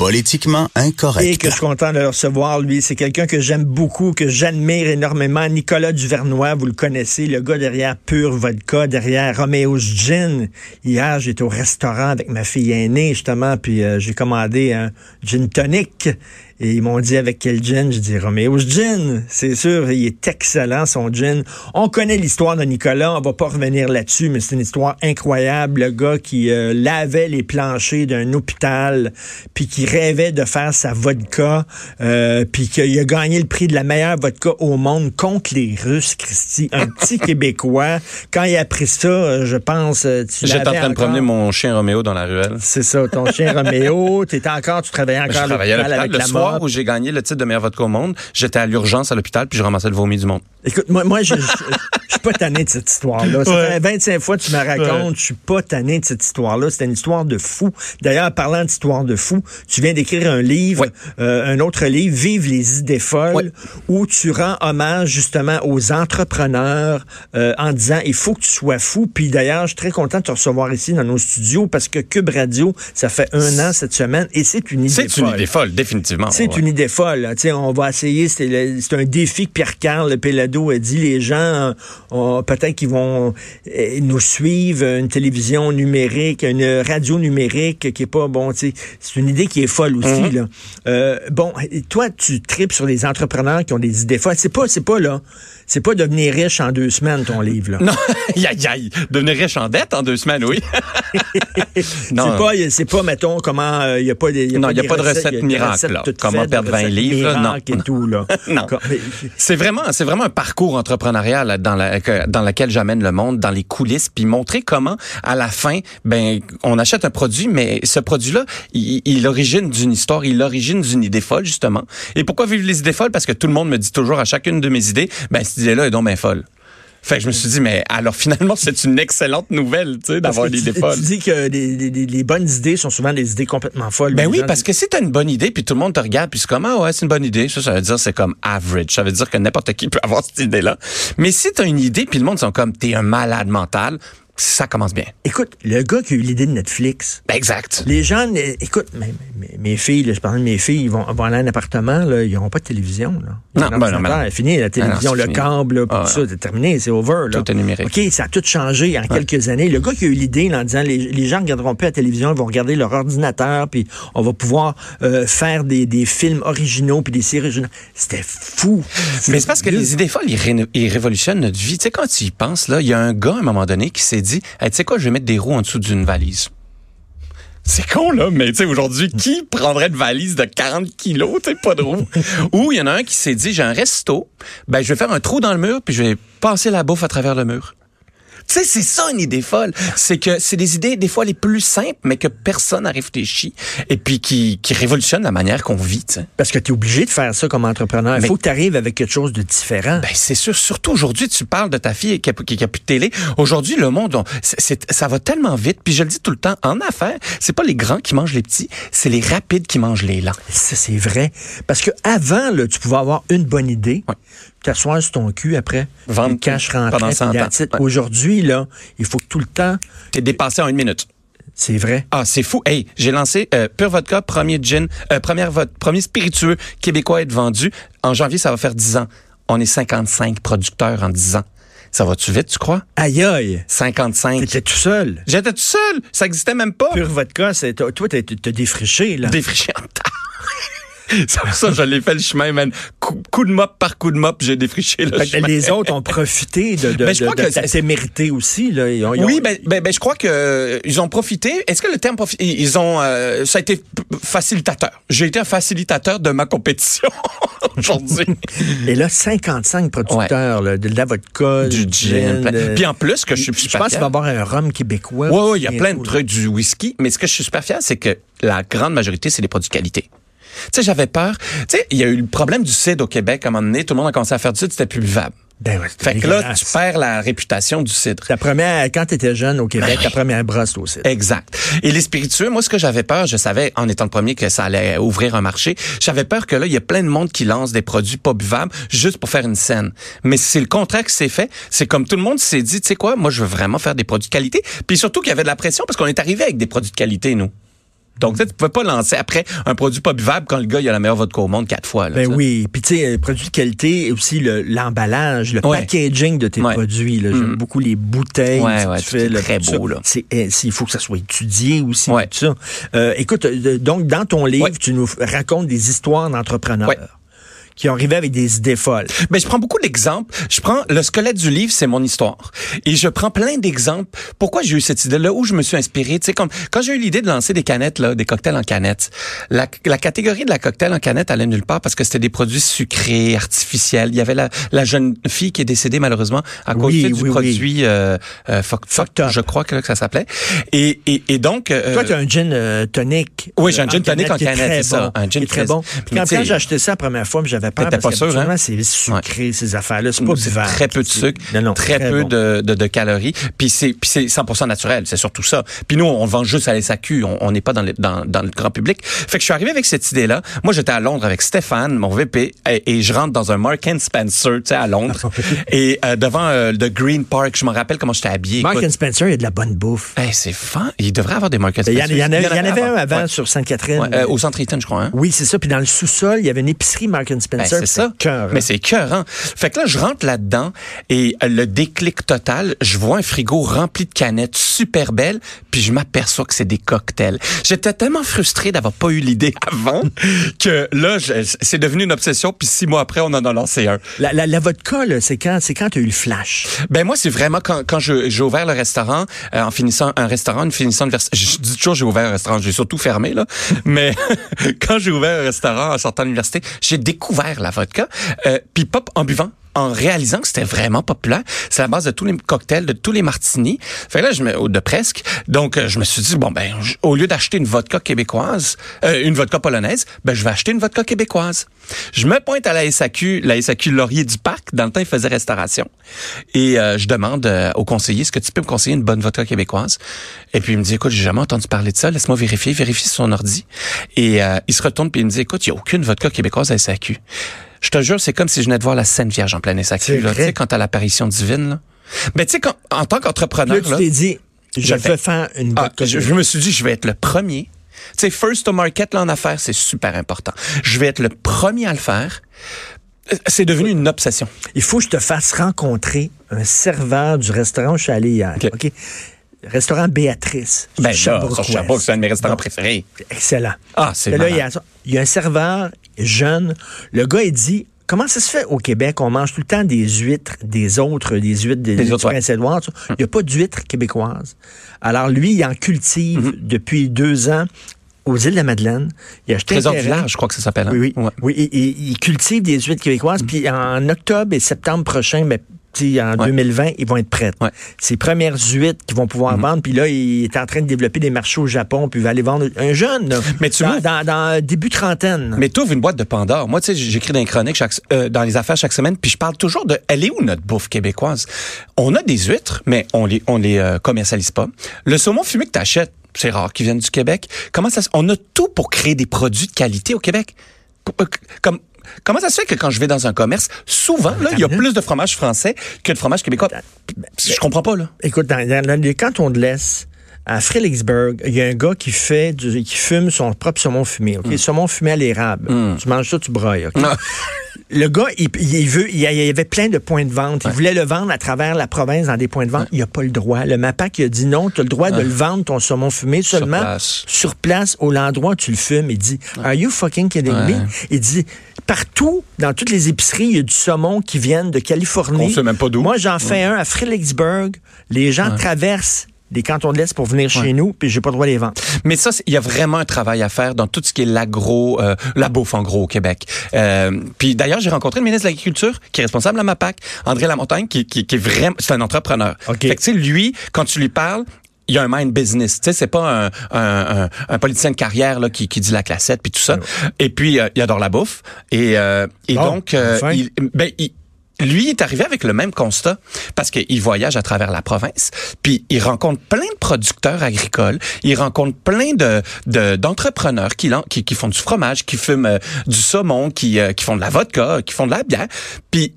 Politiquement incorrect. Et que je suis content de le recevoir, lui. C'est quelqu'un que j'aime beaucoup, que j'admire énormément. Nicolas Duvernois, vous le connaissez, le gars derrière Pure Vodka, derrière Romeo's Gin. Hier, j'étais au restaurant avec ma fille aînée, justement, puis euh, j'ai commandé un gin tonic. Et ils m'ont dit avec quel gin? Je dis Romeo's Gin. C'est sûr, il est excellent son gin. On connaît l'histoire de Nicolas, on va pas revenir là-dessus, mais c'est une histoire incroyable. Le gars qui euh, lavait les planchers d'un hôpital, puis qui rêvait de faire sa vodka, euh, puis qu'il a gagné le prix de la meilleure vodka au monde contre les Russes, Christy. Un petit Québécois. Quand il a pris ça, euh, je pense... Tu J'étais en train de promener mon chien Roméo dans la ruelle. C'est ça, ton chien Roméo. T'étais encore, tu travaillais encore à l'hôpital avec le la soir mort. Où j'ai gagné le titre de meilleur vodka au monde. J'étais à l'urgence à l'hôpital puis je ramassais le vomi du monde. Écoute, moi, moi je, je, je suis pas tanné de cette histoire-là. Ça fait 25 fois que tu me racontes, je suis pas tanné de cette histoire-là. C'est une histoire de fou. D'ailleurs, parlant d'histoire de fou, tu viens d'écrire un livre, Ouais. euh, un autre livre, Vive les idées folles, où tu rends hommage justement aux entrepreneurs euh, en disant il faut que tu sois fou. Puis d'ailleurs, je suis très content de te recevoir ici dans nos studios parce que Cube Radio, ça fait un an cette semaine et c'est une idée C'est une folle. idée folle, définitivement. C'est une idée folle. là. Tu sais, on va essayer. C'est le- un défi que Pierre-Carl Pelado a dit. Les gens, euh, peut-être qu'ils vont euh, nous suivre, une télévision numérique, une radio numérique qui est pas bon. C'est une idée qui est folle aussi. Mm-hmm. là. Euh, bon, toi, tu tripes sur les entrepreneurs qui ont des idées folles. C'est pas, c'est pas là. C'est pas devenir riche en deux semaines ton livre. Là. Non, aïe, aïe, aïe. Devenir riche en dette en deux semaines, oui. C'est pas, c'est pas, mettons, comment il y a pas des, y a Non, pas il y a pas de recette miracle, là. Comment faites, perdre des 20 recettes livres, là, non. miracles et tout là. Non. C'est vraiment, c'est vraiment un parcours entrepreneurial là, dans, la, dans lequel j'amène le monde, dans les coulisses, puis montrer comment, à la fin, ben, on achète un produit, mais ce produit-là, il, il origine d'une histoire, il origine d'une idée folle, justement. Et pourquoi vivre les idées folles? Parce que tout le monde me dit toujours à chacune de mes idées, ben, cette idée-là est donc bien folle. Fait que je me suis dit, mais alors finalement, c'est une excellente nouvelle, tu sais, d'avoir que une tu, idée folle. tu dis que les, les- bonnes idées sont souvent des idées complètement folles. Ben oui, parce que si t'as une bonne idée, puis tout le monde te regarde, puis c'est comme, ah ouais, c'est une bonne idée, ça, ça veut dire c'est comme average. Ça veut dire que n'importe qui peut avoir cette idée-là. Mais si t'as une idée, puis le monde sont comme, t'es un malade mental, ça commence bien. Écoute, le gars qui a eu l'idée de Netflix, Ben exact. les gens, écoute, mes, mes- mes filles, là, je parle de mes filles, ils vont, vont aller à un appartement, là, ils n'auront pas de télévision. Là. Non, Un ben non, ben non. fini, la télévision, c'est le fini. câble, puis Ah, tout ça, c'est terminé, c'est over. Là. Tout est numérique. OK, ça a tout changé en quelques années. Le gars qui a eu l'idée en disant les, les gens ne regarderont plus la télévision, ils vont regarder leur ordinateur, puis on va pouvoir euh, faire des, des films originaux, puis des séries originales. C'était fou. Mais c'est parce que les idées folles, ils, ré- ils révolutionnent notre vie. Tu sais, quand tu y penses, là, il y a un gars, à un moment donné, qui s'est dit, Hey, tu sais quoi, je vais mettre des roues en dessous d'une valise. C'est con, là, mais tu sais, aujourd'hui, qui prendrait une valise de 40 kilos, tu sais, pas de roues? Ou il y en a un qui s'est dit, j'ai un resto, ben, je vais faire un trou dans le mur, puis je vais passer la bouffe à travers le mur. Tu sais, c'est ça une idée folle. C'est que c'est des idées des fois les plus simples, mais que personne n'a réfléchi, et puis qui, qui révolutionnent la manière qu'on vit. Parce que tu es obligé de faire ça comme entrepreneur. Il Mais- faut que tu arrives avec quelque chose de différent. Ben, c'est sûr. Surtout aujourd'hui, tu parles de ta fille qui a, qui a plus de télé. Aujourd'hui, le monde, on- ça va tellement vite. Puis je le dis tout le temps, en affaires, c'est pas les grands qui mangent les petits, c'est les rapides qui mangent les lents. Ça, c'est vrai. Parce que avant, là, tu pouvais avoir une bonne idée. T'asseoir sur ton cul après, Vendre cash rentrait, pendant puis 100 ans. that's it. Ouais. Aujourd'hui, là, il faut que tout le temps, T'es dépassé en une minute. c'est vrai. Ah, c'est fou. Hey, j'ai lancé euh, Pure Vodka, premier gin, euh, première vo- premier spiritueux québécois à être vendu. En janvier, ça va faire 10 ans. On est 55 producteurs en 10 ans. Ça va-tu vite, tu crois? Aïe aïe, 55. t'étais tout seul. J'étais tout seul. Ça existait même pas. Pure vodka, c'est, toi, t'as, t'as défriché, là. défriché en tas. C'est pour ça que je l'ai fait le chemin, man. Coup, coup de mop par coup de mop, j'ai défriché le Fait chemin. les autres ont profité de, de, Ben, je de- crois de- que c'est- mérité aussi, là. Ils ont- ils ont- Oui, ben, ben, ben, je crois que euh, ils ont profité. Est-ce que le terme profiter, ils ont, euh, ça a été facilitateur? J'ai été un facilitateur de ma compétition aujourd'hui. Et là, 55 producteurs, là, de la vodka, du gin. plein- de- Puis en plus, que je suis Je super pense qu'il va y avoir un rhum québécois. Oui, oui, il y a plein de trucs du whisky, mais ce que je suis super fier, c'est que la grande majorité, c'est des produits qualité. Tu sais, j'avais peur. Tu sais, il y a eu le problème du cidre au Québec à un moment donné. Tout le monde a commencé à faire du cidre, c'était plus buvable. Ben ouais, Fait que là, tu perds la réputation du cidre. Ta première, quand tu étais jeune au Québec, Ben ta première brosse toi aussi. Exact. Et les spiritueux, moi, ce que j'avais peur, je savais en étant le premier que ça allait ouvrir un marché. J'avais peur que là, il y a plein de monde qui lance des produits pas buvables juste pour faire une scène. Mais c'est le contraire qui s'est fait. C'est comme tout le monde s'est dit, tu sais quoi, moi, je veux vraiment faire des produits de qualité. Puis surtout qu'il y avait de la pression parce qu'on est arrivé avec des produits de qualité, nous. Donc, tu sais, tu pouvais pas lancer après un produit pas buvable quand le gars, il a la meilleure vodka au monde quatre fois. Là, Ben oui, puis tu sais, euh, produits de qualité et aussi le- l'emballage, le, Ouais. packaging de tes Ouais. produits. J'aime Mhm. beaucoup les bouteilles. Ouais, tu fais, là, très beau, euh, c'est- il faut que ça soit étudié aussi. Ouais. Tout ça. Euh, écoute, euh, donc dans ton livre, tu nous racontes des histoires d'entrepreneurs. Qui arrivé avec des idées folles. Ben, je prends beaucoup d'exemples. Je prends le squelette du livre, c'est mon histoire. Et je prends plein d'exemples. Pourquoi j'ai eu cette idée-là, où je me suis inspiré? Tu sais, comme quand j'ai eu l'idée de lancer des canettes, là, des cocktails en canettes, la, la catégorie de la cocktail en canette allait nulle part parce que c'était des produits sucrés, artificiels. Il y avait la, la jeune fille qui est décédée malheureusement à cause Oui, oui, du oui. produit euh, euh, fuck, fuck, je crois que, là, que ça s'appelait. Et, et, et donc... euh, Toi, tu as un gin euh, tonic. Oui, j'ai un euh, gin tonic en canette, c'est ça. Un gin qui est très bon. Puis Mais quand, quand j'ai acheté ça la première fois, j'avais peur T'étais parce pas sûr, hein? c'est sucré, ces affaires-là. C'est pas C'est buvable. très peu de sucre, Non, non, très, peu bon. de, de, de calories. Puis c'est puis c'est 100% naturel, c'est surtout ça. Puis nous, on vend juste à la SAQ, on n'est pas dans le, dans, dans le grand public. Fait que je suis arrivé avec cette idée-là. Moi, j'étais à Londres avec Stéphane, mon VP, et, et je rentre dans un Mark and Spencer, tu sais, à Londres, et euh, devant euh, le Green Park. Je me rappelle comment j'étais habillé. Mark and Spencer, il y a de la bonne bouffe. hey, c'est fin. Il devrait avoir des Mark and Spencer. il y en avait, un avant Ouais. sur Sainte-Catherine. Ouais, euh, au centre Eaton, je crois. Hein? Oui, c'est ça. Puis dans le sous-sol, il y avait une épicerie Mark and Ben, Spencer. c'est ça. Mais c'est cœur, Fait que là, je rentre là-dedans et euh, le déclic total, je vois un frigo rempli de canettes super belles, puis je m'aperçois que c'est des cocktails. J'étais tellement frustré d'avoir pas eu l'idée avant que là, c'est devenu une obsession, puis six mois après, on en a lancé un. La, la, la vodka, c'est quand, c'est quand tu as eu le flash? Ben moi, c'est vraiment quand, quand j'ai ouvert le restaurant, euh, en finissant un restaurant, en finissant vers- Je dis toujours j'ai ouvert un restaurant, j'ai surtout fermé là. Mais quand j'ai ouvert un restaurant en sortant de l'université, j'ai découvert la vodka. Euh, Puis pop en buvant. En réalisant que c'était vraiment populaire, c'est la base de tous les cocktails, de tous les martinis. Fait là, je me, de presque. Donc, euh, je me suis dit bon ben, au lieu d'acheter une vodka québécoise, euh, une vodka polonaise, ben je vais acheter une vodka québécoise. Je me pointe à la SAQ, la SAQ Laurier du Parc. Dans le temps, il faisait restauration. Et euh, je demande euh, au conseiller, est-ce que tu peux me conseiller une bonne vodka québécoise? Et puis il me dit, écoute, j'ai jamais entendu parler de ça, laisse-moi vérifier, vérifie sur son ordi. Et euh, il se retourne puis il me dit, écoute, il n'y a aucune vodka québécoise à SAQ. Je te jure, c'est comme si je venais de voir la Sainte Vierge en SAQ. Là, tu sais, quand t'as l'apparition divine. Là. Mais tu sais, en tant qu'entrepreneur, Là, tu t'es dit, je vais fais- faire une ah, je, je me suis dit, je vais être le premier. Tu sais, first to market là, en affaires, c'est super important. Je vais être le premier à le faire. Euh, C'est devenu une obsession. Il faut que je te fasse rencontrer un serveur du restaurant où je suis allé hier. OK. Restaurant Béatrice. Ben là, sur Sherbrooke, c'est un de mes restaurants Bon. préférés. Excellent. Ah, c'est là, il y, malade. a, il y a un serveur jeune. Le gars, il dit Comment ça se fait au Québec, on mange tout le temps des huîtres, des autres, des huîtres des, Des du autres, ouais. Prince-Édouard. Il n'y a pas d'huîtres québécoises. Alors, lui, il en cultive Mhm. depuis deux ans aux îles de la Madeleine. Il a acheté Trésor du village, je crois que ça s'appelle. hein? Oui, oui. Ouais. oui il, cultive des huîtres québécoises. Puis en octobre et septembre prochain, ben, tu sais, en Ouais. 2020, ils vont être prêtes. Ouais. Ces premières huîtres qu'ils vont pouvoir vendre. Puis là, il est en train de développer des marchés au Japon. Puis il va aller vendre un jeune. là. Mais tu dans, dans, dans début trentaine. Mais tu ouvres une boîte de Pandore. Moi, tu sais, j'écris dans les chroniques chaque, euh, dans les affaires chaque semaine, puis je parle toujours de, elle est où notre bouffe québécoise? On a des huîtres, mais on les, on les euh, commercialise pas. Le saumon fumé que t'achètes, c'est rare qu'ils viennent du Québec. Comment ça se, on a tout pour créer des produits de qualité au Québec? P- Comme, comment ça se fait que quand je vais dans un commerce, souvent, là, il y a plus de fromage français que de fromage québécois? Je comprends pas, là. Écoute, dans, dans- les cantons de l'Est, à Fredericksburg, il y a un gars qui fait du- qui fume son propre saumon fumé. Mm. OK? Saumon fumé à l'érable. Tu manges ça, tu broyes. OK? Ah. Le gars, il, il veut, il y avait plein de points de vente. Il voulait le vendre à travers la province dans des points de vente. Il n'a pas le droit. Le MAPAC il a dit non, tu as le droit de le vendre, ton saumon fumé, seulement place. sur place, au l'endroit où tu le fumes. Il dit, Are you fucking kidding me? Il dit, partout, dans toutes les épiceries, il y a du saumon qui vient de Californie. On sait même pas d'où. Moi, j'en fais un à Fredericksburg. Les gens traversent des cantons de l'Est pour venir chez nous, puis j'ai pas le droit de les vendre. Mais ça, il y a vraiment un travail à faire dans tout ce qui est l'agro, euh, la bouffe en gros au Québec. Euh, puis d'ailleurs, j'ai rencontré le ministre de l'Agriculture qui est responsable à MAPAC, André Lamontagne, qui, qui, qui est vraiment, c'est un entrepreneur. OK. Fait que tu sais, lui, quand tu lui parles, il y a un mind business. Tu sais, c'est pas un, un, un, un politicien de carrière là qui, qui dit la classette puis tout ça. Et puis euh, il adore la bouffe et euh, et donc euh, enfin. il, ben il lui il est arrivé avec le même constat parce qu'il voyage à travers la province, puis il rencontre plein de producteurs agricoles, il rencontre plein de de- d'entrepreneurs qui, qui qui font du fromage, qui fument euh, du saumon, qui euh, qui font de la vodka, qui font de la bière, puis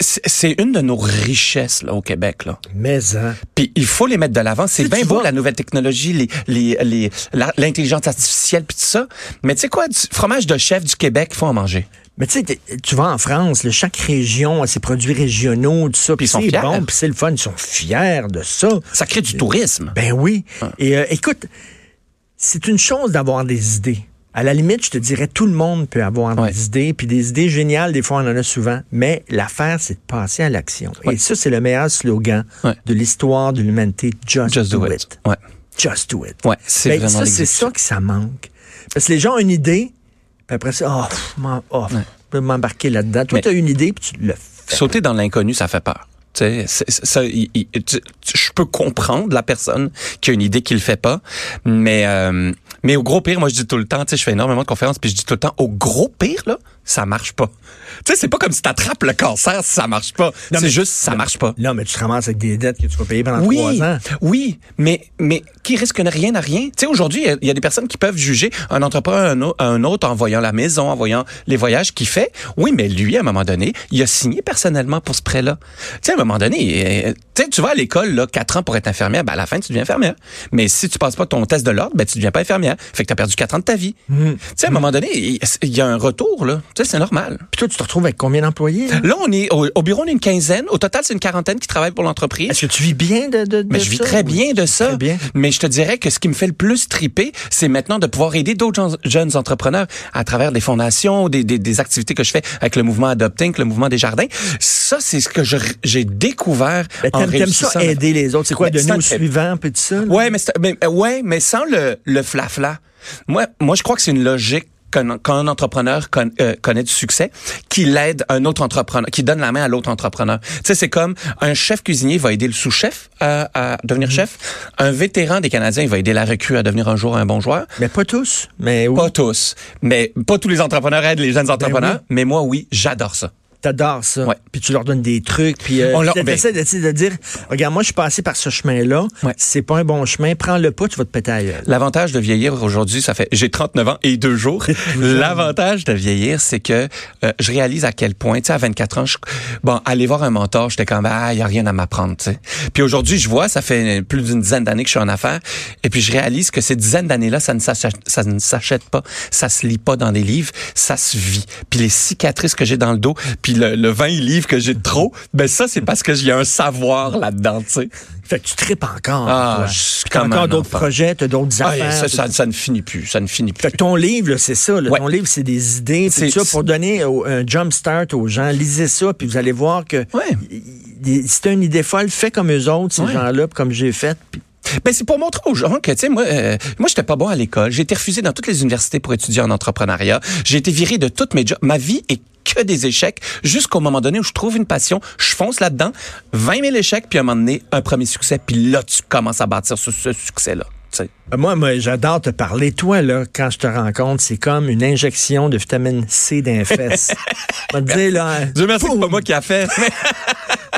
c'est une de nos richesses là au Québec là. Mais, hein. Puis il faut les mettre de l'avant. C'est bien beau vois- la nouvelle technologie, les, les, les, la- l'intelligence artificielle puis tout ça. Mais tu sais quoi, du fromage de chef du Québec, il faut en manger. Mais tu sais, tu vas en France, là, chaque région a ses produits régionaux, tout ça. Puis ils sont c'est fiers. bon, puis c'est le fun. Ils sont fiers de ça. Ça crée du tourisme. Ben oui. Et euh, écoute, c'est une chose d'avoir des idées. À la limite, je te dirais, tout le monde peut avoir Ouais. des idées, puis des idées géniales, des fois, on en a souvent. Mais l'affaire, c'est de passer à l'action. Et ça, c'est le meilleur slogan Ouais. de l'histoire de l'humanité. Just, Just do, do it. Just do it. Ouais, c'est Ben, vraiment ça, c'est ça que ça manque. Parce que les gens ont une idée, puis après ça, oh, oh, je peux m'embarquer là-dedans. Toi, tu as une idée, puis tu le fais. Sauter dans l'inconnu, ça fait peur. Ça, il- il- tu- tu- je peux comprendre la personne qui a une idée qui le fait pas, mais euh, mais au gros pire, moi je dis tout le temps, tu sais, je fais énormément de conférences, puis je dis tout le temps, au gros pire là, ça marche pas. Tu sais, c'est pas comme si t'attrapes le cancer si ça marche pas. C'est juste ça marche pas. Non, mais tu te ramasses avec des dettes que tu vas payer pendant Oui, trois ans. oui, mais mais qui risque rien à rien? Tu sais, aujourd'hui, il y a- il y, a des personnes qui peuvent juger un entrepreneur à un, autre en voyant la maison, en voyant les voyages qu'il fait. Oui, mais lui, à un moment donné, il a signé personnellement pour ce prêt-là. Tu sais, à un moment donné, tu sais, tu vas à l'école là, quatre ans pour être infirmière, ben à la fin tu deviens infirmière. Mais si tu passes pas ton test de l'ordre, ben tu deviens pas infirmière. Fait que t'as perdu quatre ans de ta vie. Mmh. Tu sais, à un moment donné, il y a un retour là. Tu sais, c'est normal. Puis toi, tu te retrouves avec combien d'employés? là? Là, on est au, au bureau, on est une quinzaine. Au total, c'est une quarantaine qui travaillent pour l'entreprise. Est-ce que tu vis bien de, de, de Mais je vis ça? très bien de ça. Très bien. Mais je te dirais que ce qui me fait le plus triper, c'est maintenant de pouvoir aider d'autres jeunes entrepreneurs à travers des fondations, des, des, des activités que je fais avec le mouvement Adopting, le mouvement des jardins. Ça, c'est ce que j'ai découvert Ben, en réussissant. ça aider les autres? C'est quoi, donner au suivant, puis tout ça? là? Ouais, mais, mais, ouais, mais sans le, le flafla. Moi, moi, je crois que c'est une logique qu'un quand un entrepreneur con- euh, connaît du succès, qu'il aide un autre entrepreneur, qui donne la main à l'autre entrepreneur. Tu sais, c'est comme un chef cuisinier va aider le sous-chef à, à devenir Mhm. chef. Un vétéran des Canadiens il va aider la recrue à devenir un jour un bon joueur. Mais pas tous. Mais oui, Pas tous, mais pas tous les entrepreneurs aident les jeunes entrepreneurs. Ben oui. Mais moi, oui, j'adore ça. T'adores ça. Ouais. Puis tu leur donnes des trucs. Puis euh, On leur- ben- essaies de, de dire, regarde, moi, je suis passé par ce chemin-là. Ouais. C'est pas un bon chemin. Prends-le pas, tu vas te péter à. L'avantage de vieillir aujourd'hui, ça fait j'ai 39 ans et deux jours. L'avantage de vieillir, c'est que euh, je réalise à quel point, tu sais, à 24 ans, je, bon, aller voir un mentor, j'étais comme ah, il y a rien à m'apprendre, tu sais. Puis aujourd'hui, je vois, ça fait plus d'une dizaine d'années que je suis en affaires, et puis je réalise que ces dizaines d'années-là, ça ne s'achète, ça ne s'achète pas, ça se lit pas dans des livres, ça se vit. Puis les cicatrices que j'ai dans le dos, puis le, le 20 livres que j'ai de trop, ben ça c'est parce que j'ai un savoir là-dedans, tu sais. Fait que tu tripes encore. Ah, T'as comme encore d'autres projets, d'autres Ah, affaires. ça, ça, ça ne finit plus, ça ne finit plus. Fait que ton livre, c'est ça. là. Ouais. Ton livre, c'est des idées. C'est- ça, pour donner un jump start aux gens, lisez ça, puis vous allez voir que Ouais. si une idée folle, fais comme eux autres, ces Ouais. gens-là, comme j'ai fait. puis- Ben c'est pour montrer aux gens que tu sais moi euh, moi j'étais pas bon à l'école, j'ai été refusé dans toutes les universités pour étudier en entrepreneuriat, j'ai été viré de toutes mes jobs, ma vie est que des échecs jusqu'au moment donné où je trouve une passion, je fonce là-dedans, 20 000 échecs puis à un moment donné un premier succès puis là tu commences à bâtir sur ce succès là. Euh, Moi, moi j'adore te parler. Toi, là, quand je te rencontre, c'est comme une injection de vitamine C d'un fesse. Je vais te dire, là, Dieu merci que c'est pas moi qui a fait.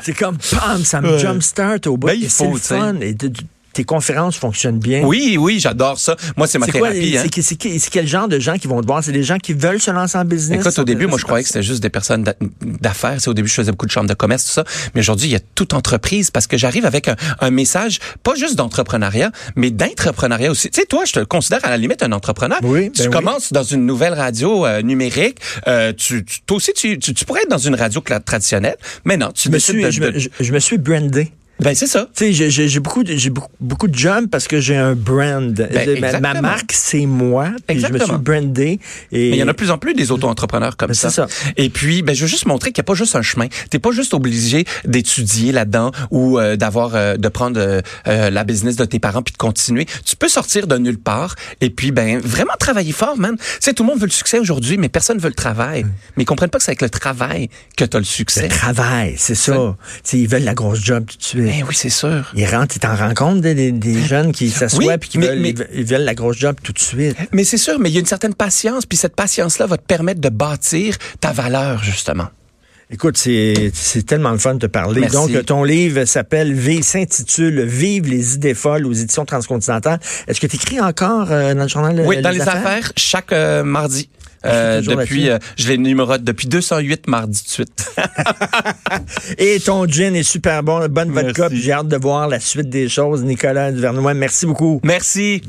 c'est comme, pam, ça me jumpstart au bout. Ben, il c'est fun. Et tes conférences fonctionnent bien. oui, oui, j'adore ça. Moi c'est ma quoi, thérapie les- hein. c'est quel genre de gens qui vont te voir? C'est des gens qui veulent se lancer en business? Écoute, au début, moi, je croyais que c'était juste des personnes d'a- d'affaires. C'est au début, je faisais beaucoup de chambres de commerce, tout ça. Mais aujourd'hui, il y a toute entreprise parce que j'arrive avec un, un message, pas juste d'entrepreneuriat, mais d'intrapreneuriat aussi. Tu sais, toi, je te considère à la limite un entrepreneur. Oui, tu ben oui. commences dans une nouvelle radio euh, numérique. Euh, tu, tu- toi aussi, tu, tu, tu pourrais être dans une radio traditionnelle, mais non, tu Je me, suis, de- je, me, de- je- je me suis brandé. Ben, c'est ça. Tu sais, j'ai- j'ai j'ai beaucoup, de- j'ai beaucoup, beaucoup de jobs parce que j'ai un brand. Ben, ma, ma exactement. marque, c'est moi. Puis je me suis Exactement. brandé. Et Mais il y en a de plus en plus des auto-entrepreneurs comme Ben, ça. c'est ça. Et puis, ben, je veux juste montrer qu'il n'y a pas juste un chemin. T'es pas juste obligé d'étudier là-dedans ou euh, d'avoir, euh, de prendre euh, euh, la business de tes parents puis de continuer. Tu peux sortir de nulle part et puis, ben, vraiment travailler fort, man. Tu sais, tout le monde veut le succès aujourd'hui, mais personne veut le travail. Mais ils comprennent pas que c'est avec le travail que tu as le succès. le travail, c'est ça. Tu sais, ils veulent la grosse job tout de suite. Mais oui, c'est sûr. Ils rentrent, tu t'en compte des, des- des jeunes qui s'assoient Oui, puis qui mais- veulent, mais- ils veulent- ils la grosse job tout de suite. Mais c'est sûr, mais il y a une certaine patience, puis cette patience-là va te permettre de bâtir ta valeur, justement. Écoute, c'est tellement le fun de te parler. Merci. Donc, ton livre s'appelle V, s'intitule Vive les idées folles aux éditions transcontinentales. Est-ce que tu écris encore euh, dans le journal Oui, euh, dans les affaires, chaque euh, mardi. Euh, depuis, euh, je les numérote depuis 208 mardi de suite. Et ton gin est super bon, bonne vodka. J'ai hâte de voir la suite des choses. Nicolas Duvernois, merci beaucoup. Merci.